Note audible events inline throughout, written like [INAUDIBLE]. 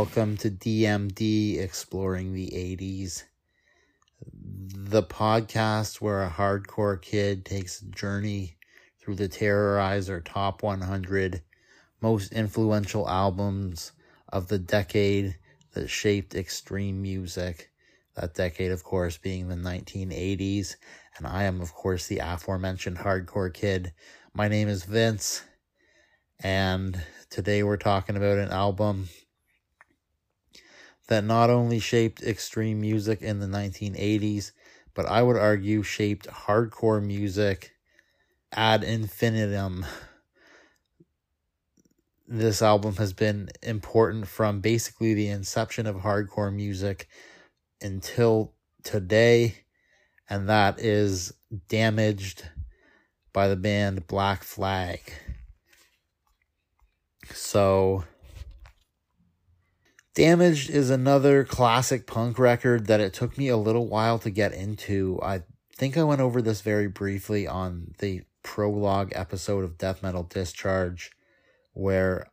Welcome to DMD Exploring the 80s, the podcast where a hardcore kid takes a journey through the Terrorizer top 100 most influential albums of the decade that shaped extreme music. That decade, of course, being the 1980s. And I am, of course, the aforementioned hardcore kid. My name is Vince. And today we're talking about an album that not only shaped extreme music in the 1980s, but I would argue shaped hardcore music ad infinitum. This album has been important from basically the inception of hardcore music until today, and that is Damaged by the band Black Flag. So, Damaged is another classic punk record that it took me a little while to get into. I think I went over this very briefly on the prologue episode of Death Metal Discharge, where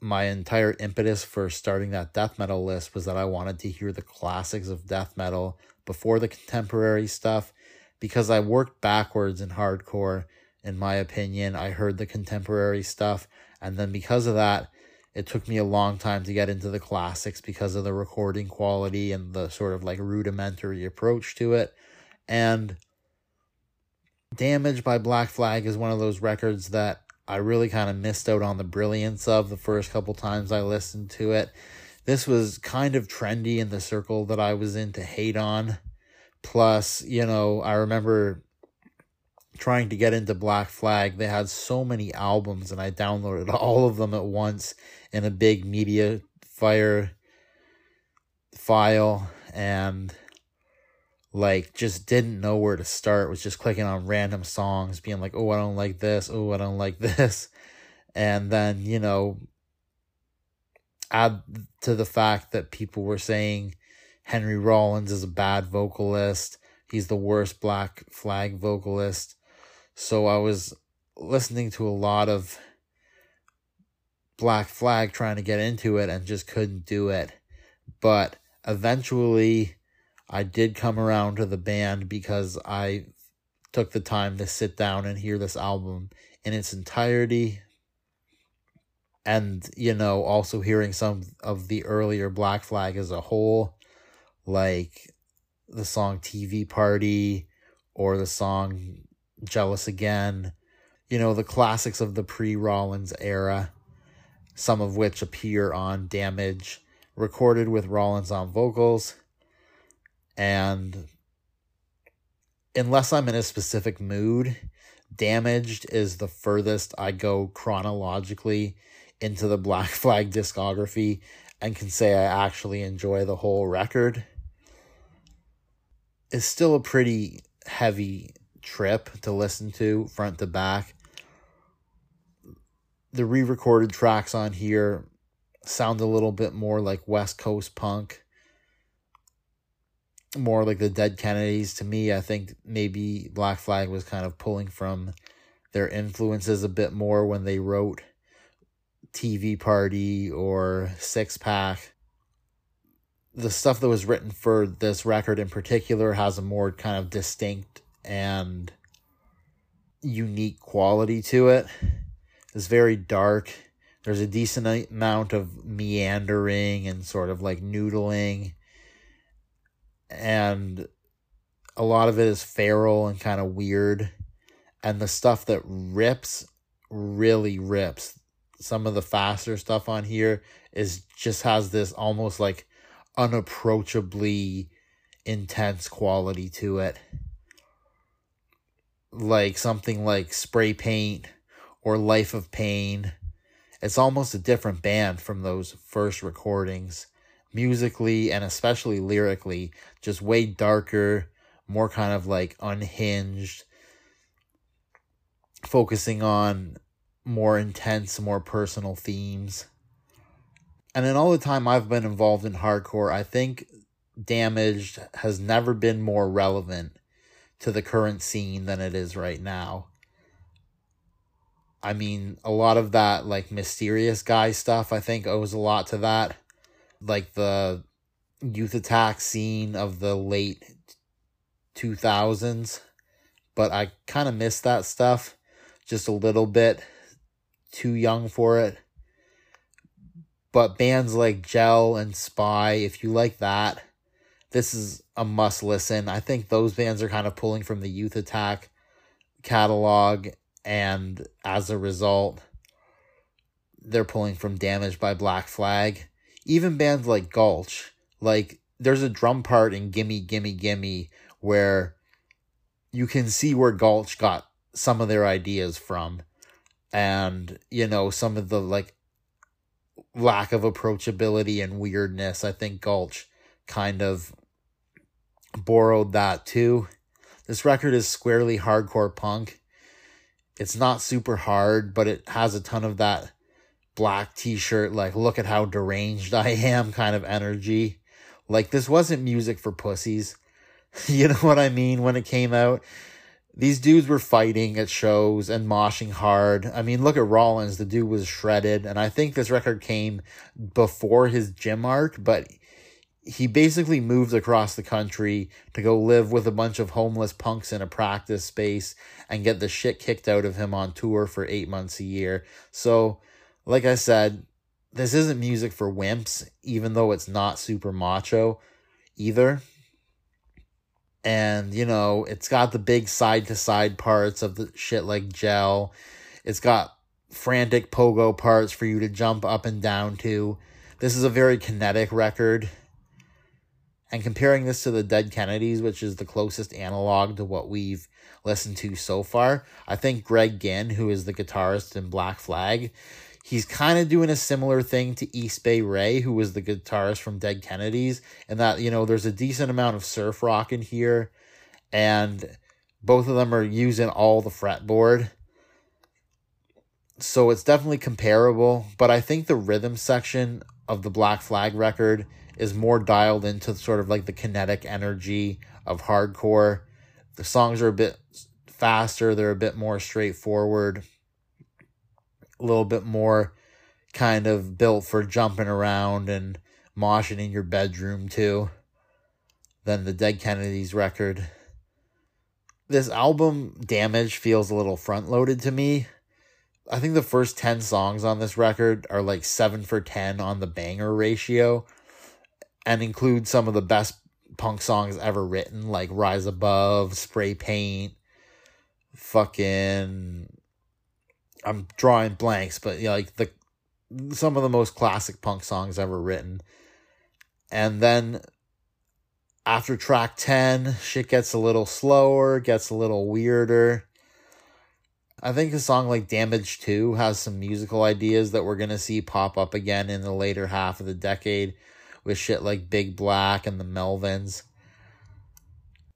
my entire impetus for starting that death metal list was that I wanted to hear the classics of death metal before the contemporary stuff because I worked backwards in hardcore. In my opinion, I heard the contemporary stuff, and then because of that, it took me a long time to get into the classics because of the recording quality and the sort of like rudimentary approach to it. And Damage by Black Flag is one of those records that I really kind of missed out on the brilliance of the first couple times I listened to it. This was kind of trendy in the circle that I was in to hate on. Plus, you know, I remember trying to get into Black Flag. They had so many albums, and I downloaded [LAUGHS] all of them at once in a big media fire file. And like just didn't know where to start was just clicking on random songs being like oh i don't like this oh i don't like [LAUGHS] this and then you know add to the fact that people were saying henry rollins is a bad vocalist he's the worst black flag vocalist so i was listening to a lot of black flag trying to get into it and just couldn't do it but eventually I did come around to the band because I took the time to sit down and hear this album in its entirety. And, you know, also hearing some of the earlier Black Flag as a whole, like the song TV Party or the song Jealous Again, you know, the classics of the pre Rollins era, some of which appear on Damage, recorded with Rollins on vocals and unless I'm in a specific mood, Damaged is the furthest I go chronologically into the Black [LAUGHS] Flag discography and can say I actually enjoy the whole record. It's still a pretty heavy trip to listen to front to back. The re recorded tracks on here sound a little bit more like West Coast punk more like the Dead Kennedys. To me, I think maybe Black Flag was kind of pulling from their influences a bit more when they wrote TV Party or Six Pack. The stuff that was written for this record in particular has a more kind of distinct and unique quality to it. It's very dark. There's a decent amount of meandering and sort of like noodling and a lot of it is feral and kind of weird and the stuff that rips really rips some of the faster stuff on here is just has this almost like unapproachably intense quality to it like something like spray paint or life of pain. It's almost a different band from those first recordings. Musically and especially lyrically, just way darker, more kind of like unhinged, focusing on more intense, more personal themes. And in all the time I've been involved in hardcore, I think Damaged has never been more relevant to the current scene than it is right now. I mean, a lot of that like mysterious guy stuff I think owes a lot to that. Like the youth attack scene of the late 2000s, but I kind of miss that stuff just a little bit too young for it. But bands like Gel and Spy, if you like that, this is a must listen. I think those bands are kind of pulling from the Youth Attack catalog, and as a result, they're pulling from Damage by Black Flag. Even bands like Gulch, like there's a drum part in Gimme Gimme Gimme where you can see where Gulch got some of their ideas from and you know some of the like lack of approachability and weirdness i think gulch kind of borrowed that too this record is squarely hardcore punk it's not super hard but it has a ton of that black t-shirt like look at how deranged [LAUGHS] i am kind of energy like this wasn't music for pussies [LAUGHS] you know what i mean when it came out these dudes were fighting at shows and moshing hard. I mean, look at Rollins. The dude was shredded. And I think this record came before his gym arc, but he basically moved across the country to go live with a bunch of homeless punks in a practice space and get the shit kicked out of him on tour for eight months a year. So, like I said, this isn't music for wimps, even though it's not super macho either. And you know it's got the big side to side parts of the shit like gel. It's got frantic pogo parts for you to jump up and down to. This is a very kinetic record and comparing this to the dead kennedys which is the closest analog to what we've listened to so far i think greg ginn who is the guitarist in black flag he's kind of doing a similar thing to East Bay Ray, who was the guitarist from Dead Kennedys, and that, you know, there's a decent amount of surf rock in here, and both of them are using all the fretboard. So it's definitely comparable, but I think the rhythm section of the Black Flag record is more dialed into sort of like the kinetic energy of hardcore. The songs are a bit faster, they're a bit more straightforward a little bit more kind of built for jumping around and moshing in your bedroom too than the Dead Kennedys record. This album, Damage, feels a little front loaded to me. I think the first 10 songs on this record are like 7 for 10 on the banger ratio and include some of the best punk songs ever written, like Rise Above, Spray Paint, fucking I'm drawing blanks, but you know, like the some of the most classic punk songs ever written. And then after track 10, shit gets a little slower, gets a little weirder. I think a song like Damage 2 has some musical ideas that we're going to see pop up again in the later half of the decade with shit like Big Black and the Melvins.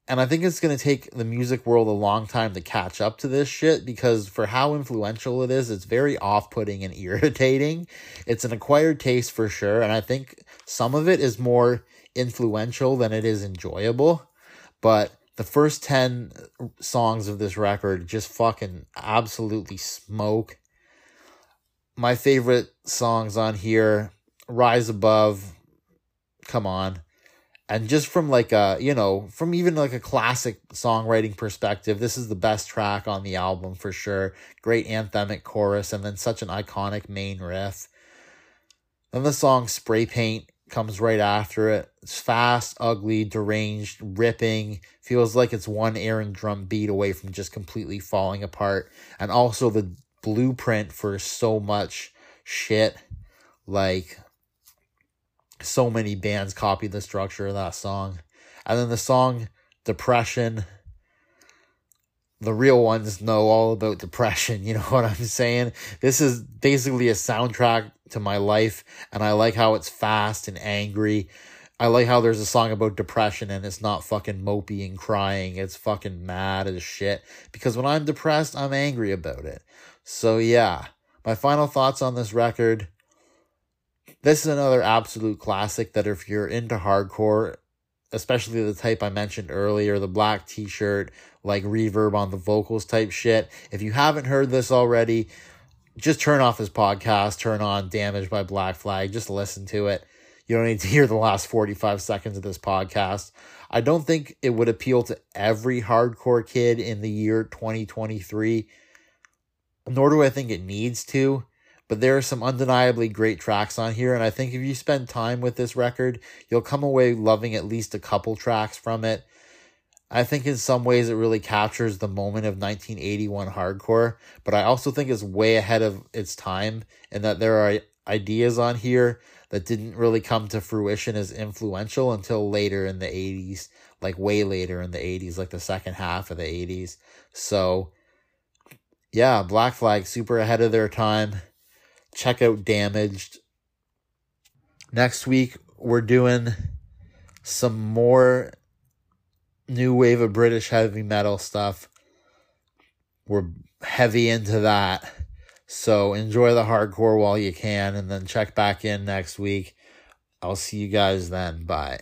And I think it's going to take the music world a long time to catch up to this shit because for how influential it is, it's very off putting and [LAUGHS] irritating. It's an acquired taste for sure. And I think some of it is more influential than it is enjoyable. But the first 10 songs of this record just fucking absolutely smoke. My favorite songs on here Rise Above. Come on and just from like a you know from even like a classic songwriting perspective this is the best track on the album for sure great anthemic chorus and then such an iconic main riff then the song spray paint comes right after it. It's fast ugly deranged ripping. Feels like it's one aaron drum beat away from just completely falling apart. And also the blueprint for so much shit. Like so many bands copied the structure of that song. And then the song Depression, the real ones know all about depression. [LAUGHS] You know what I'm saying? This is basically a soundtrack to my life, and I like how it's fast and angry. I like how there's a song about depression and it's not fucking mopey and crying. It's fucking mad as shit. Because when I'm depressed, I'm angry about it. So yeah, my final thoughts on this record this is another absolute classic that if you're into hardcore, especially the type I mentioned earlier, the black t shirt, like reverb on the vocals type shit, if you haven't heard this already, just turn off this podcast, turn on Damaged by Black Flag, just listen to it. You don't need to hear the last 45 seconds of this podcast. I don't think it would appeal to every hardcore kid in the year 2023, nor do I think it needs to. But there are some undeniably great tracks on here, and I think if you spend time with this record, you'll come away loving at least a couple tracks from it. I think in some ways it really captures the moment of 1981 hardcore, but I also think it's way ahead of its time and that there are ideas on here that didn't really come to fruition as influential until later in the 80s, like way later in the 80s, like the second half of the 80s. So, yeah, Black Flag super ahead of their time. Check out Damaged. Next week, we're doing some more new wave of British heavy metal stuff. We're heavy into that. So enjoy the hardcore while you can and then check back in next week. I'll see you guys then. Bye.